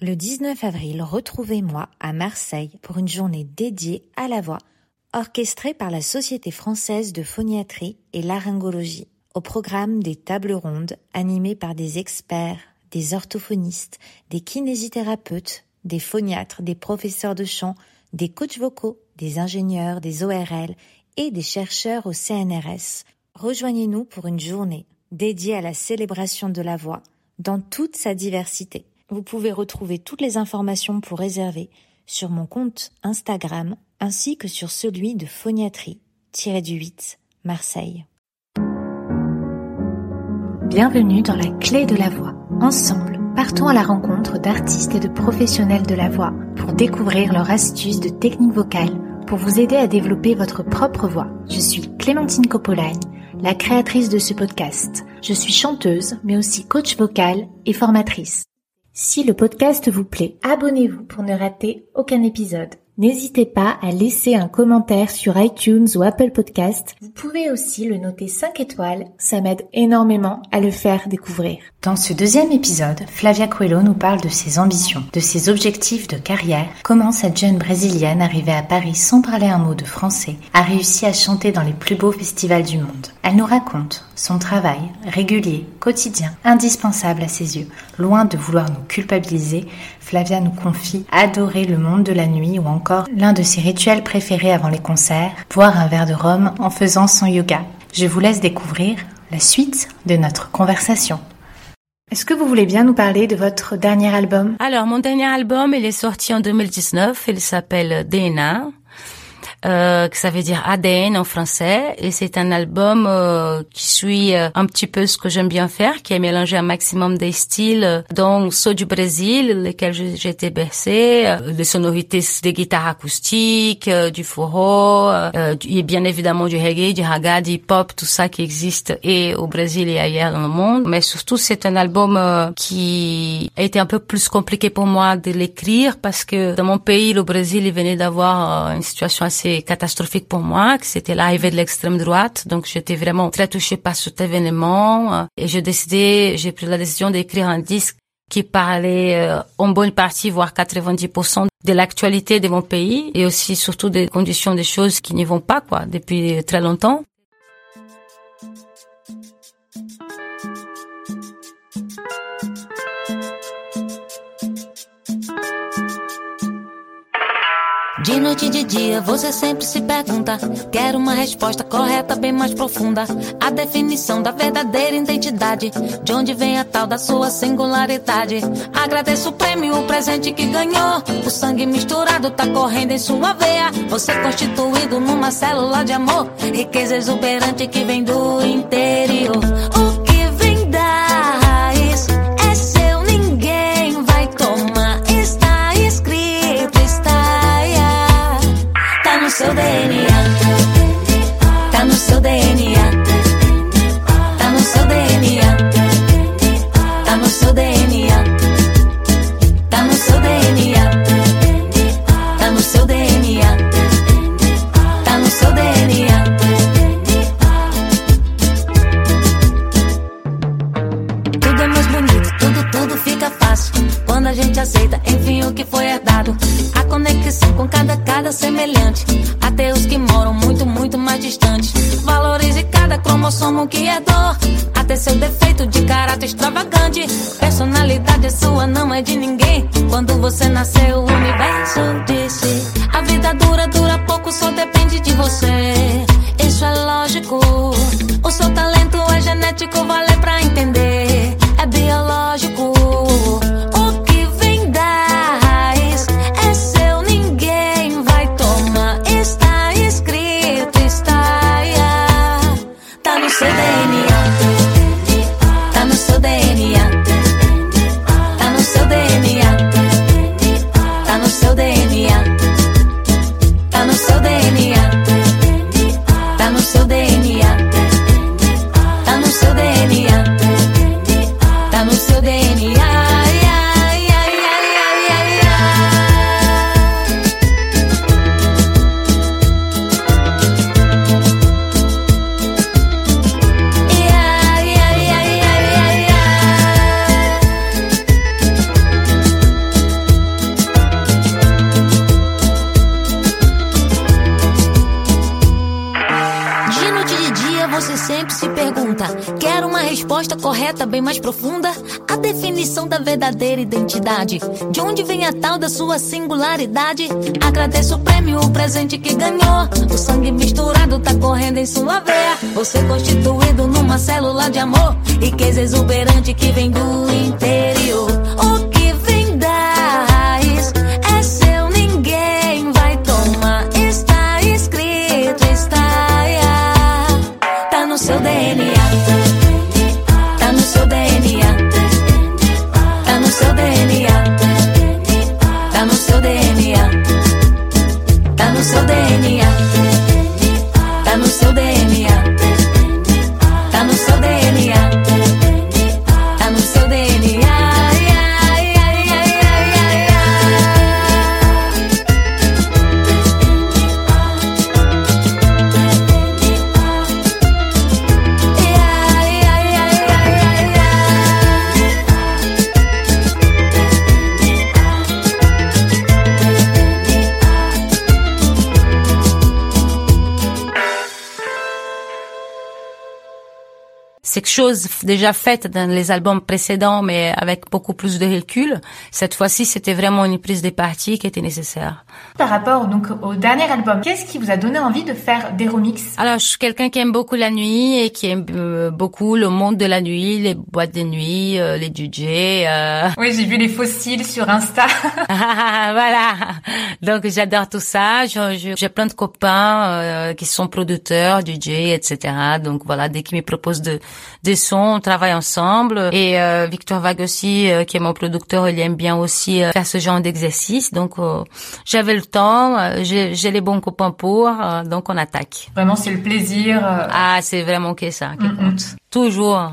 Le 19 avril, retrouvez-moi à Marseille pour une journée dédiée à la voix, orchestrée par la Société française de phoniatrie et laryngologie. Au programme des tables rondes animées par des experts, des orthophonistes, des kinésithérapeutes, des phoniatres, des professeurs de chant, des coachs vocaux, des ingénieurs, des ORL et des chercheurs au CNRS. Rejoignez-nous pour une journée dédiée à la célébration de la voix dans toute sa diversité. Vous pouvez retrouver toutes les informations pour réserver sur mon compte Instagram ainsi que sur celui de Phoniatrie-du-8 Marseille. Bienvenue dans la clé de la voix. Ensemble, partons à la rencontre d'artistes et de professionnels de la voix pour découvrir leurs astuces de technique vocale pour vous aider à développer votre propre voix. Je suis Clémentine Coppolagne, la créatrice de ce podcast. Je suis chanteuse, mais aussi coach vocal et formatrice. Si le podcast vous plaît, abonnez-vous pour ne rater aucun épisode. N'hésitez pas à laisser un commentaire sur iTunes ou Apple Podcast. Vous pouvez aussi le noter 5 étoiles, ça m'aide énormément à le faire découvrir. Dans ce deuxième épisode, Flavia Coelho nous parle de ses ambitions, de ses objectifs de carrière, comment cette jeune brésilienne arrivée à Paris sans parler un mot de français a réussi à chanter dans les plus beaux festivals du monde. Elle nous raconte son travail régulier, quotidien, indispensable à ses yeux. Loin de vouloir nous culpabiliser, Flavia nous confie adorer le monde de la nuit ou encore l'un de ses rituels préférés avant les concerts, boire un verre de rhum en faisant son yoga. Je vous laisse découvrir la suite de notre conversation. Est-ce que vous voulez bien nous parler de votre dernier album? Alors, mon dernier album, il est sorti en 2019. Il s'appelle DNA euh, que ça veut dire ADN en français. Et c'est un album euh, qui suit euh, un petit peu ce que j'aime bien faire, qui est mélangé un maximum des styles euh, dont ceux du Brésil, lesquels été bercée, des sonorités des guitares acoustiques, du forró, et bien évidemment du reggae, du raga, du hip-hop, tout ça qui existe et au Brésil et ailleurs dans le monde. Mais surtout, c'est un album qui a été un peu plus compliqué pour moi de l'écrire parce que dans mon pays, le Brésil, il venait d'avoir une situation assez catastrophique pour moi, que c'était l'arrivée de l'extrême droite. Donc j'étais vraiment très touchée par cet événement et j'ai décidé, j'ai pris la décision d'écrire un disque qui parlait euh, en bonne partie, voire 90% de l'actualité de mon pays et aussi surtout des conditions des choses qui n'y vont pas quoi depuis très longtemps. De noite e de dia, você sempre se pergunta. Quero uma resposta correta, bem mais profunda. A definição da verdadeira identidade. De onde vem a tal da sua singularidade? Agradeço o prêmio, o presente que ganhou. O sangue misturado tá correndo em sua veia. Você constituído numa célula de amor. Riqueza exuberante que vem do interior. Dor. Até seu defeito de caráter extravagante. Personalidade sua, não é de ninguém. Quando você nasceu, o universo disse: A vida dura, dura pouco, só depende de você. Isso é lógico. O seu talento é genético, vale pra entender. Bem mais profunda. A definição da verdadeira identidade. De onde vem a tal da sua singularidade? Agradeço o prêmio, o presente que ganhou. O sangue misturado tá correndo em sua veia. Você constituído numa célula de amor. E que exuberante que vem do interior. C'est quelque chose déjà fait dans les albums précédents, mais avec beaucoup plus de recul. Cette fois-ci, c'était vraiment une prise de parti qui était nécessaire. Par rapport donc au dernier album, qu'est-ce qui vous a donné envie de faire des remixes? Alors, je suis quelqu'un qui aime beaucoup la nuit et qui aime euh, beaucoup le monde de la nuit, les boîtes de nuit, euh, les DJ. euh. Oui, j'ai vu les fossiles sur Insta. voilà. Donc, j'adore tout ça. J'ai plein de copains euh, qui sont producteurs, DJ, etc. Donc, voilà, dès qu'ils me proposent de, des sons, on travaille ensemble. Et euh, Victor Vague aussi, euh, qui est mon producteur, il aime bien aussi euh, faire ce genre d'exercice. Donc, euh, j'avais le temps, euh, j'ai les bons copains pour, euh, donc on attaque. Vraiment, c'est le plaisir. euh, Ah, c'est vraiment que ça qui Mm, compte. Toujours.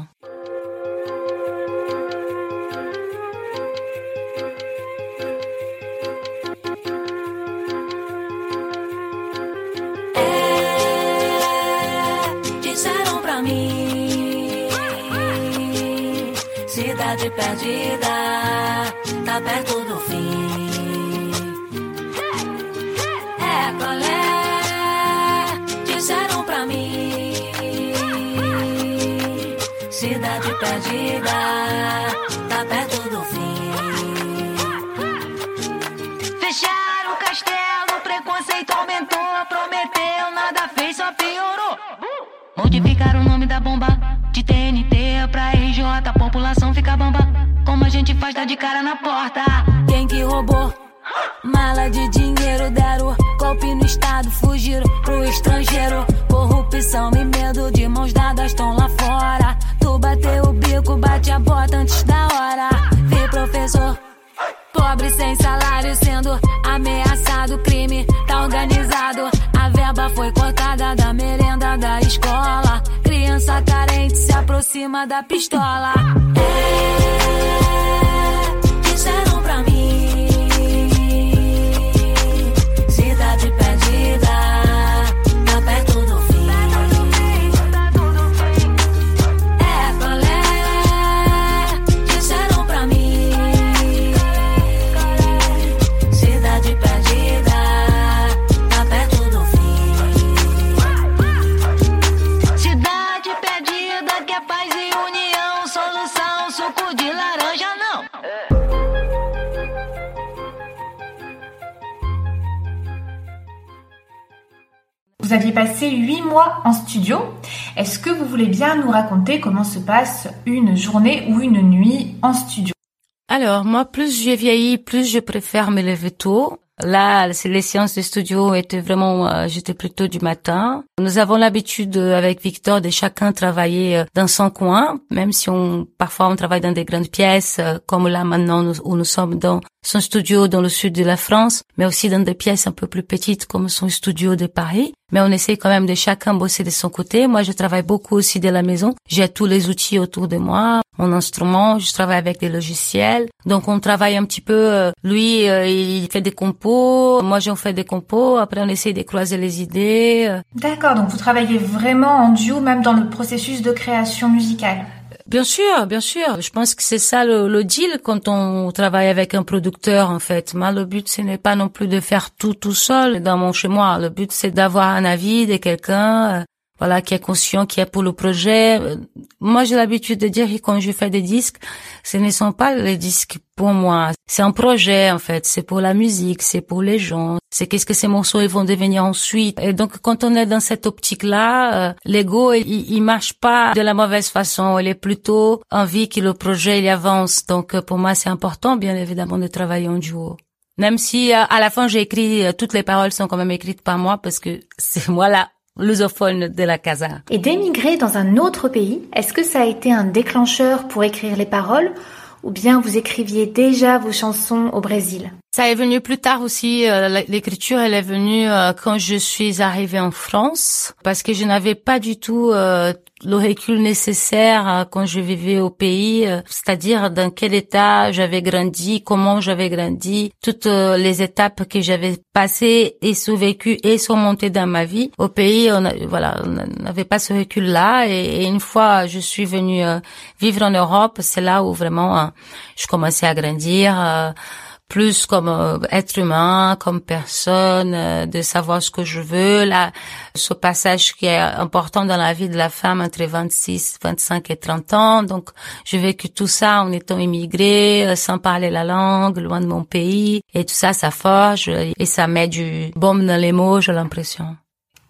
Cidade perdida, tá perto do fim. É colé, disseram pra mim, cidade perdida, tá perto do fim. Fecharam o castelo, preconceito aumentou, tá de cara na porta. Quem que roubou? Mala de dinheiro, deram golpe no estado, fugiram pro estrangeiro. Corrupção e medo de mãos dadas estão lá fora. Tu bateu o bico, bate a bota antes da hora. Vi professor. Pobre sem salário sendo ameaçado, crime tá organizado. A verba foi cortada da merenda da escola. Criança carente se aproxima da pistola. É, compra mi en studio. Est-ce que vous voulez bien nous raconter comment se passe une journée ou une nuit en studio? Alors, moi, plus j'ai vieilli, plus je préfère me lever tôt. Là, les séances de studio étaient vraiment, euh, j'étais plutôt du matin. Nous avons l'habitude euh, avec Victor de chacun travailler euh, dans son coin, même si on, parfois on travaille dans des grandes pièces, euh, comme là maintenant où nous sommes dans son studio dans le sud de la France, mais aussi dans des pièces un peu plus petites comme son studio de Paris. Mais on essaie quand même de chacun bosser de son côté. Moi, je travaille beaucoup aussi de la maison. J'ai tous les outils autour de moi, mon instrument, je travaille avec des logiciels. Donc on travaille un petit peu, euh, lui euh, il fait des compos, moi j'en fais des compos, après on essaie de croiser les idées. euh. D'accord, donc vous travaillez vraiment en duo même dans le processus de création musicale. Bien sûr, bien sûr. Je pense que c'est ça le, deal quand on travaille avec un producteur en fait. Moi, le but ce n'est pas non plus de faire tout tout seul dans mon chez moi. Le but c'est d'avoir un avis de quelqu'un, euh, voilà, qui est conscient, qui est pour le projet. Moi, j'ai l'habitude de dire que quand je fais des disques, ce ne sont pas les disques pour moi. C'est un projet, en fait. C'est pour la musique, c'est pour les gens. C'est qu'est-ce que ces morceaux ils vont devenir ensuite. Et donc, quand on est dans cette optique-là, euh, l'ego, il, marche pas de la mauvaise façon. Il est plutôt envie que le projet, il avance. Donc, euh, pour moi, c'est important, bien évidemment, de travailler en duo. Même si euh, à la fin j'ai écrit, toutes les paroles sont quand même écrites par moi parce que c'est moi là Et d'émigrer dans un autre pays, est-ce que ça a été un déclencheur pour écrire les paroles ou bien vous écriviez déjà vos chansons au Brésil? Ça est venu plus tard aussi. Euh, l'écriture, elle est venue euh, quand je suis arrivée en France, parce que je n'avais pas du tout euh, le recul nécessaire quand je vivais au pays, c'est-à-dire dans quel état j'avais grandi, comment j'avais grandi, toutes les étapes que j'avais passées et sous-vécues et surmontées dans ma vie. Au pays, on voilà, n'avait pas ce recul-là. Et, une fois je suis venue vivre en Europe, c'est là où vraiment je commençais à grandir euh, plus comme euh, être humain, comme personne, euh, de savoir ce que je veux. Là, ce passage qui est important dans la vie de la femme entre 26, 25 et 30 ans. Donc, j'ai vécu tout ça en étant immigrée, sans parler la langue, loin de mon pays. Et tout ça, ça forge et ça met du baume dans les mots, j'ai l'impression.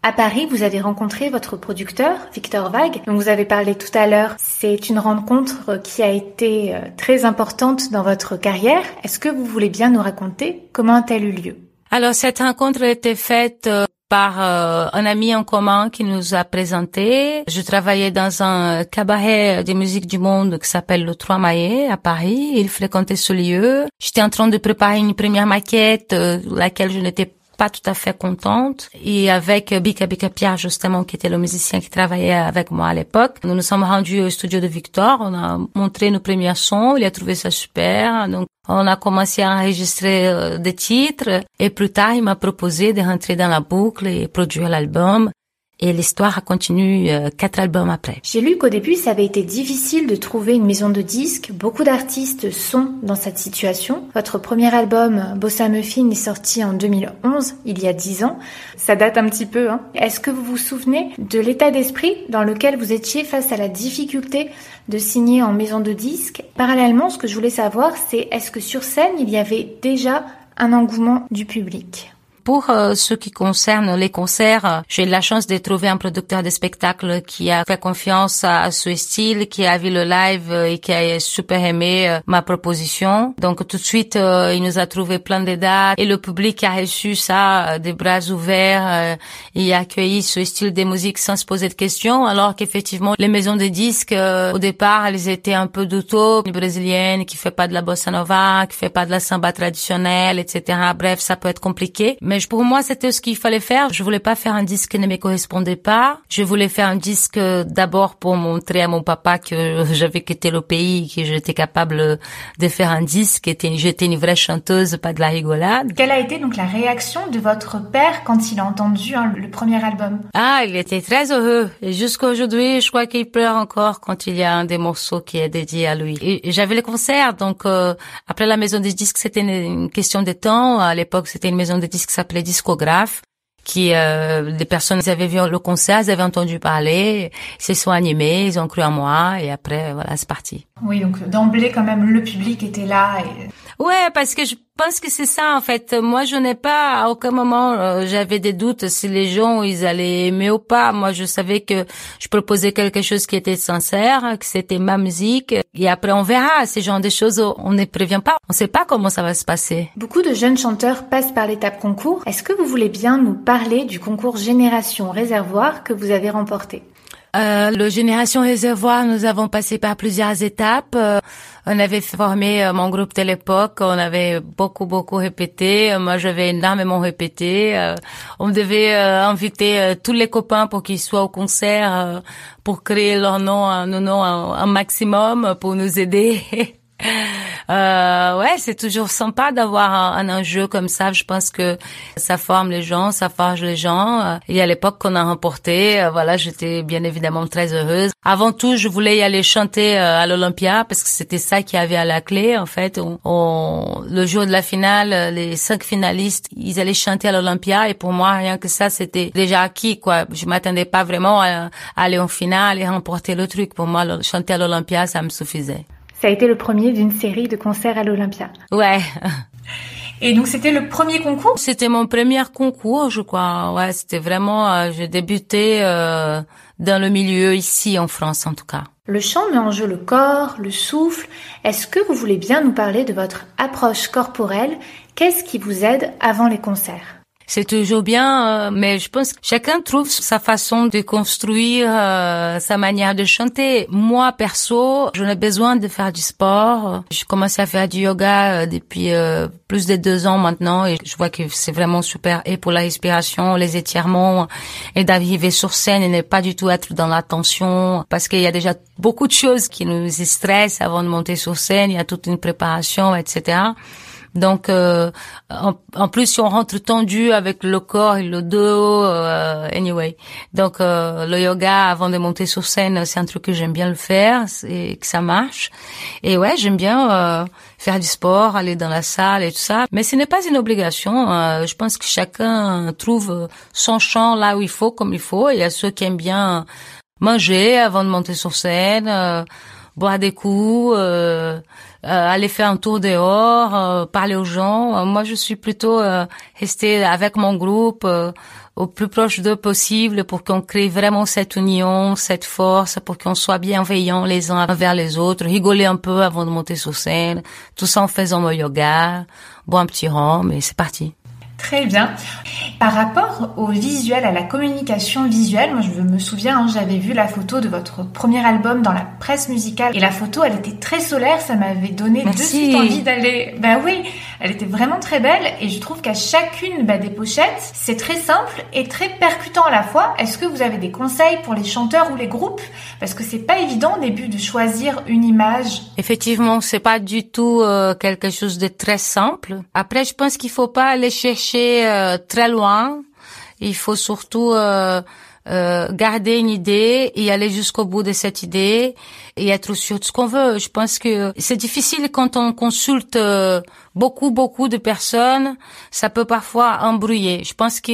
À Paris, vous avez rencontré votre producteur, Victor Vague, dont vous avez parlé tout à l'heure. C'est une rencontre qui a été euh, très importante dans votre carrière. Est-ce que vous voulez bien nous raconter comment a-t-elle eu lieu? Alors, cette rencontre a été faite euh, par euh, un ami en commun qui nous a présenté. Je travaillais dans un cabaret de musique du monde qui s'appelle le Trois Maillets à Paris. Il fréquentait ce lieu. J'étais en train de préparer une première maquette, laquelle je n'étais pas tout à fait contente. Et avec Bika Bika Pierre, justement, qui était le musicien qui travaillait avec moi à l'époque, nous nous sommes rendus au studio de Victor. On a montré nos premiers sons. Il a trouvé ça super. Donc, on a commencé à enregistrer euh, des titres. Et plus tard, il m'a proposé de rentrer dans la boucle et produire l'album. Et l'histoire a continué euh, quatre albums après. J'ai lu qu'au début, ça avait été difficile de trouver une maison de disques. Beaucoup d'artistes sont dans cette situation. Votre premier album, Bossa Muffin, est sorti en 2011, il y a dix ans. Ça date un petit peu. Hein. Est-ce que vous vous souvenez de l'état d'esprit dans lequel vous étiez face à la difficulté de signer en maison de disques? Parallèlement, ce que je voulais savoir, c'est est-ce que sur scène, il y avait déjà un engouement du public? Pour euh, ce qui concerne les concerts, euh, j'ai la chance de trouver un producteur de spectacle qui a fait confiance à, ce style, qui a vu le live euh, et qui a super aimé ma proposition. Donc tout de suite, il nous a trouvé plein de dates et le public a reçu ça des bras ouverts et a accueilli ce style de musique sans se poser de questions, alors qu'effectivement les maisons de disques au départ, elles étaient un peu d'auto, une brésilienne qui fait pas de la bossa nova, qui fait pas de la samba traditionnelle, etc. Bref, ça peut être compliqué. Pour moi, c'était ce qu'il fallait faire. Je voulais pas faire un disque qui ne me correspondait pas. Je voulais faire un disque d'abord pour montrer à mon papa que j'avais quitté le pays, que j'étais capable de faire un disque. J'étais une vraie chanteuse, pas de la rigolade. Quelle a été donc la réaction de votre père quand il a entendu hein, le premier album? Ah, il était très heureux. Et jusqu'à aujourd'hui, je crois qu'il pleure encore quand il y a un des morceaux qui est dédié à lui. Et j'avais le concert, donc euh, après la maison des disques, c'était une, question de temps. À l'époque, c'était une maison de disques s'appelait Discographe qui euh, des personnes ils avaient vu le concert, ils avaient entendu parler, ils se sont animés, ils ont cru en moi et après voilà c'est parti. Oui donc d'emblée quand même le public était là. Et... Ouais parce que je pense que c'est ça en fait. Moi, je n'ai pas à aucun moment euh, j'avais des doutes si les gens ils allaient aimer ou pas. Moi, je savais que je proposais quelque chose qui était sincère, que c'était ma musique. Et après, on verra. Ces genre de choses, on ne prévient pas. On ne sait pas comment ça va se passer. Beaucoup de jeunes chanteurs passent par l'étape concours. Est-ce que vous voulez bien nous parler du concours Génération Réservoir que vous avez remporté? Euh, le Génération Réservoir, nous avons passé par plusieurs étapes. Euh, on avait formé euh, mon groupe de l'époque, on avait beaucoup, beaucoup répété. Moi, j'avais énormément répété. Euh, on devait inviter tous les copains pour qu'ils soient au concert, pour créer leur nom, nos noms un, maximum, pour nous aider. Euh, ouais, c'est toujours sympa d'avoir un, un, enjeu comme ça. Je pense que ça forme les gens, ça forge les gens. Et à l'époque qu'on a remporté, euh, voilà, j'étais bien évidemment très heureuse. Avant tout, je voulais y aller chanter euh, à l'Olympia parce que c'était ça qui avait à la clé. En fait, on, le jour de la finale, les cinq finalistes, ils allaient chanter à l'Olympia et pour moi, rien que ça, c'était déjà acquis. Quoi, je m'attendais pas vraiment à, aller en finale et remporter le truc. Pour moi, chanter à l'Olympia, ça me suffisait. Ça a été le premier d'une série de concerts à l'Olympia. Ouais. Et donc c'était le premier concours? C'était mon premier concours, je crois. Ouais, c'était vraiment, euh, j'ai débuté euh, dans le milieu ici en France en tout cas. Le chant met en jeu le corps, le souffle. Est-ce que vous voulez bien nous parler de votre approche corporelle? Qu'est-ce qui vous aide avant les concerts? C'est toujours bien, euh, mais je pense que chacun trouve sa façon de construire euh, sa manière de chanter. Moi, perso, j'en ai besoin de faire du sport. J'ai commencé à faire du yoga euh, depuis plus de deux ans maintenant et je vois que c'est vraiment super et pour la respiration, les étirements et d'arriver sur scène et ne pas du tout être dans la tension parce qu'il y a déjà beaucoup de choses qui nous stressent avant de monter sur scène. Il y a toute une préparation, etc. Donc, euh, en, plus, si on rentre tendu avec le corps et le dos, euh, anyway. Donc, euh, le yoga avant de monter sur scène, c'est un truc que j'aime bien le faire et que ça marche. Et ouais, j'aime bien faire du sport, aller dans la salle et tout ça. Mais ce n'est pas une obligation. je pense que chacun trouve son champ là où il faut, comme il faut. Il y a ceux qui aiment bien manger avant de monter sur scène, boire des coups. Euh, aller faire un tour dehors, euh, parler aux gens. Euh, moi, je suis plutôt rester avec mon groupe au plus proche d'eux possible pour qu'on crée vraiment cette union, cette force, pour qu'on soit bienveillants les uns envers les autres, rigoler un peu avant de monter sur scène, tout ça en faisant mon yoga, boire un petit rhum et c'est parti. Très bien. Par rapport au visuel, à la communication visuelle, moi je me souviens, hein, j'avais vu la photo de votre premier album dans la presse musicale et la photo, elle était très solaire, ça m'avait donné de suite envie d'aller. Ben oui, elle était vraiment très belle et je trouve qu'à chacune bah, des pochettes, c'est très simple et très percutant à la fois. Est-ce que vous avez des conseils pour les chanteurs ou les groupes? Parce que c'est pas évident au début de choisir une image. Effectivement, c'est pas du tout euh, quelque chose de très simple. Après, je pense qu'il faut pas aller chercher euh, très loin. Il faut surtout euh, euh, garder une idée et aller jusqu'au bout de cette idée et être sûr de ce qu'on veut. Je pense que c'est difficile quand on consulte euh, beaucoup, beaucoup de personnes. Ça peut parfois embrouiller. Je pense que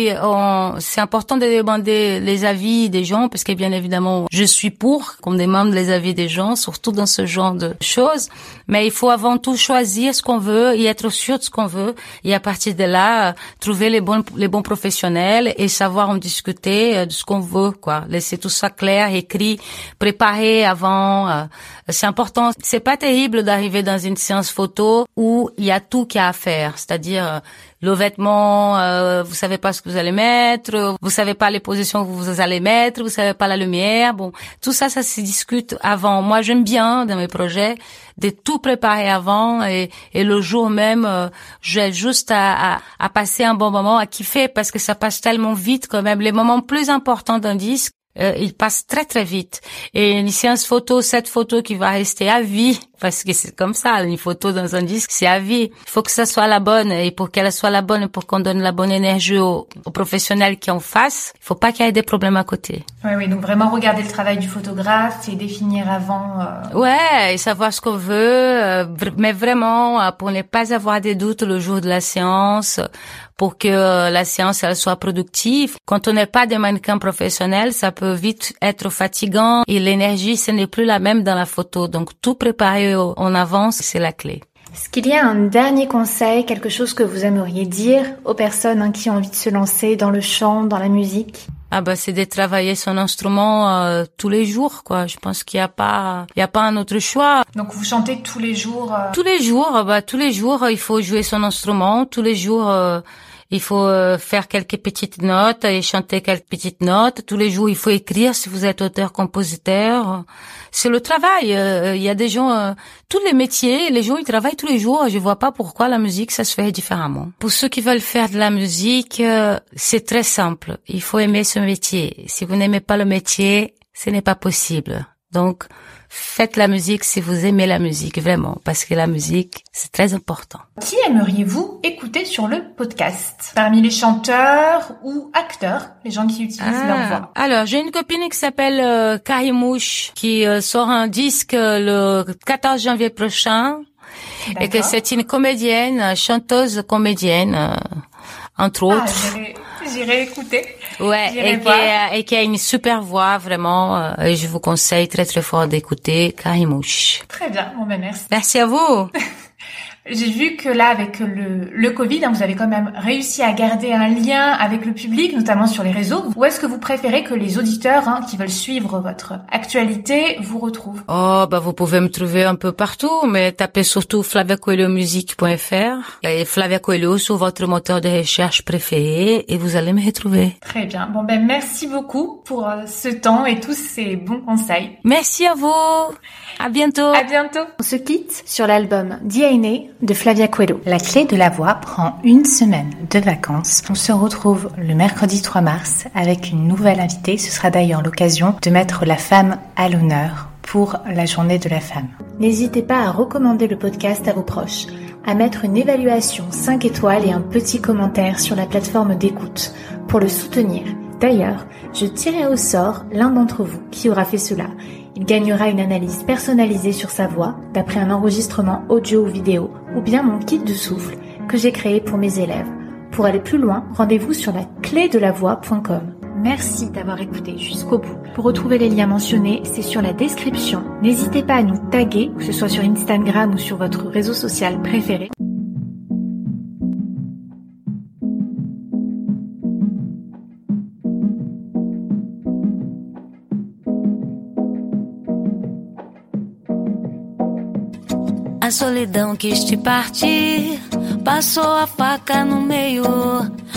c'est important de demander les avis des gens parce que bien évidemment, je suis pour qu'on demande les avis des gens, surtout dans ce genre de choses. Mais il faut avant tout choisir ce qu'on veut et être sûr de ce qu'on veut. Et à partir de là, trouver les bons, les bons professionnels et savoir en discuter euh, de ce qu'on veut, quoi. Laisser tout ça clair, écrit, préparé avant, euh, c'est important. C'est pas terrible d'arriver dans une séance photo où il y a tout qui a à faire, c'est-à-dire euh, le vêtement, euh, vous savez pas ce que vous allez mettre, vous savez pas les positions que vous allez mettre, vous savez pas la lumière. Bon, tout ça, ça se discute avant. Moi, j'aime bien dans mes projets de tout préparer avant et, et le jour même, euh, j'ai juste à, à, à, passer un bon moment, à kiffer parce que ça passe tellement vite quand même. Les moments plus importants d'un disque, euh, il passe très très vite. Et une séance photo, cette photo qui va rester à vie, parce que c'est comme ça, une photo dans un disque, c'est à vie. Il faut que ça soit la bonne, et pour qu'elle soit la bonne, pour qu'on donne la bonne énergie aux, professionnels qui en fassent, il faut pas qu'il y ait des problèmes à côté. Oui, oui, donc vraiment regarder le travail du photographe et définir avant. Euh... Ouais, et savoir ce qu'on veut, euh, mais vraiment euh, pour ne pas avoir des doutes le jour de la séance, pour que la séance elle soit productive. Quand on n'est pas des mannequins professionnels, ça peut vite être fatigant et l'énergie ce n'est plus la même dans la photo. Donc tout préparer en avance, c'est la clé. Est-ce qu'il y a un dernier conseil, quelque chose que vous aimeriez dire aux personnes hein, qui ont envie de se lancer dans le chant, dans la musique? Ah bah c'est de travailler son instrument euh, tous les jours quoi. Je pense qu'il y a pas il y a pas un autre choix. Donc vous chantez tous les jours euh Tous les jours bah tous les jours il faut jouer son instrument, tous les jours euh, il faut euh, faire quelques petites notes et chanter quelques petites notes. Tous les jours, il faut écrire si vous êtes auteur-compositeur. C'est le travail. Euh, il y a des gens, euh, tous les métiers, les gens, ils travaillent tous les jours. Je vois pas pourquoi la musique, ça se fait différemment. Pour ceux qui veulent faire de la musique, c'est très simple. Il faut aimer ce métier. Si vous n'aimez pas le métier, ce n'est pas possible. Donc, faites la musique si vous aimez la musique, vraiment, parce que la musique, c'est très important. Qui aimeriez-vous écouter sur le podcast? Parmi les chanteurs ou acteurs, les gens qui utilisent leur Ah, voix Alors, j'ai une copine qui s'appelle euh, Karimouche, qui euh, sort un disque euh, le 14 janvier prochain, et que c'est une comédienne, chanteuse comédienne, euh, entre Ah, autres. j'irai écouter. Ouais, et qui, a, et qui a une super voix, vraiment. euh, je vous conseille très très fort d'écouter Karimouche. Très bien, bon ben merci. Merci à vous. J'ai vu que là, avec le, le Covid, hein, vous avez quand même réussi à garder un lien avec le public, notamment sur les réseaux. Ou est-ce que vous préférez que les auditeurs hein, qui veulent suivre votre actualité vous retrouvent? Oh, bah vous pouvez me trouver un peu partout, mais tapez surtout flaviacoelhomusique.fr et Flavia Coelho sur votre moteur de recherche préféré et vous allez me retrouver. Très bien. Bon ben merci beaucoup pour euh, ce temps et tous ces bons conseils. Merci à vous. À bientôt. À bientôt. On se quitte sur l'album DNA de Flavia Coelho. La clé de la voix prend une semaine de vacances. On se retrouve le mercredi 3 mars avec une nouvelle invitée. Ce sera d'ailleurs l'occasion de mettre la femme à l'honneur pour la journée de la femme. N'hésitez pas à recommander le podcast à vos proches, à mettre une évaluation 5 étoiles et un petit commentaire sur la plateforme d'écoute pour le soutenir. D'ailleurs, je tirerai au sort l'un d'entre vous qui aura fait cela. Il gagnera une analyse personnalisée sur sa voix d'après un enregistrement audio ou vidéo ou bien mon kit de souffle que j'ai créé pour mes élèves. Pour aller plus loin, rendez-vous sur la clé de. Merci d'avoir écouté jusqu'au bout. Pour retrouver les liens mentionnés, c'est sur la description. N'hésitez pas à nous taguer, que ce soit sur Instagram ou sur votre réseau social préféré. A solidão quis te partir. Passou a faca no meio.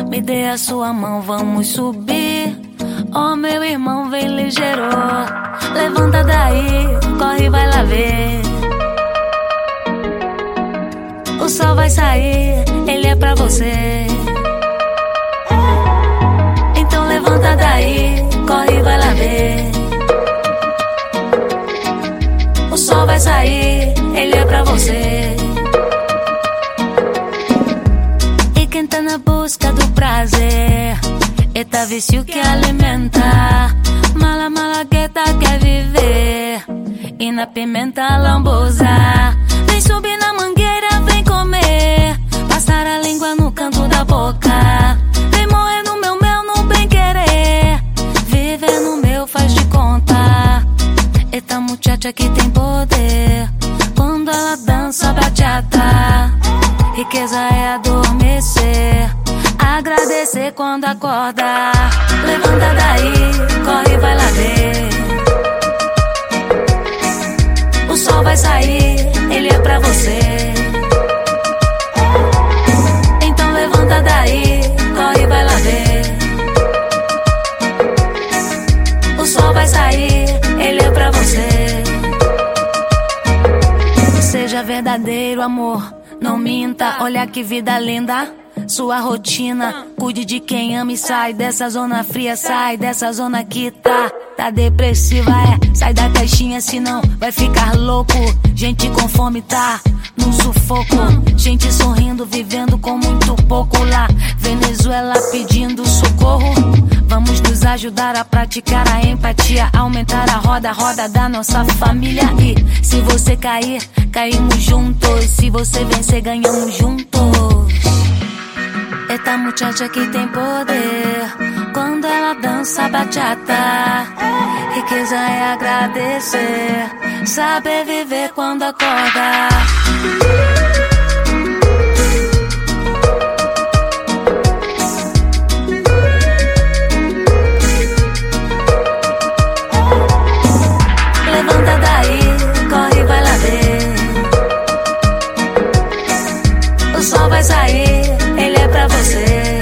Me dê a sua mão, vamos subir. Oh, meu irmão, vem ligeiro. Levanta daí, corre, vai lá ver. O sol vai sair, ele é pra você. Então levanta daí, corre, vai lá sol vai sair, ele é pra você. E quem tá na busca do prazer, eita vício que alimenta. Mala malagueta quer viver. E na pimenta lambosa. Vem subir na mangueira, vem comer. Passar a língua no canto da boca. Muchacha que tem poder. Quando ela dança bachata, riqueza é adormecer. Agradecer quando acorda. Levanta daí, corre, vai lá ver. O sol vai sair, ele é pra você. Então levanta daí, corre, vai lá ver. O sol vai sair, Seja verdadeiro amor, não minta, olha que vida linda. Sua rotina, cuide de quem ama e sai dessa zona fria, sai dessa zona que tá, tá depressiva, é. Sai da caixinha, senão vai ficar louco. Gente com fome tá num sufoco. Gente sorrindo, vivendo com muito pouco lá. Venezuela pedindo socorro. Vamos nos ajudar a praticar a empatia, aumentar a roda, roda da nossa família. E se você cair, caímos juntos. Se você vencer, ganhamos juntos. Eita muchacha que tem poder. Quando ela dança bachata, riqueza é agradecer. Saber viver quando acorda. vai sair, ele é pra você.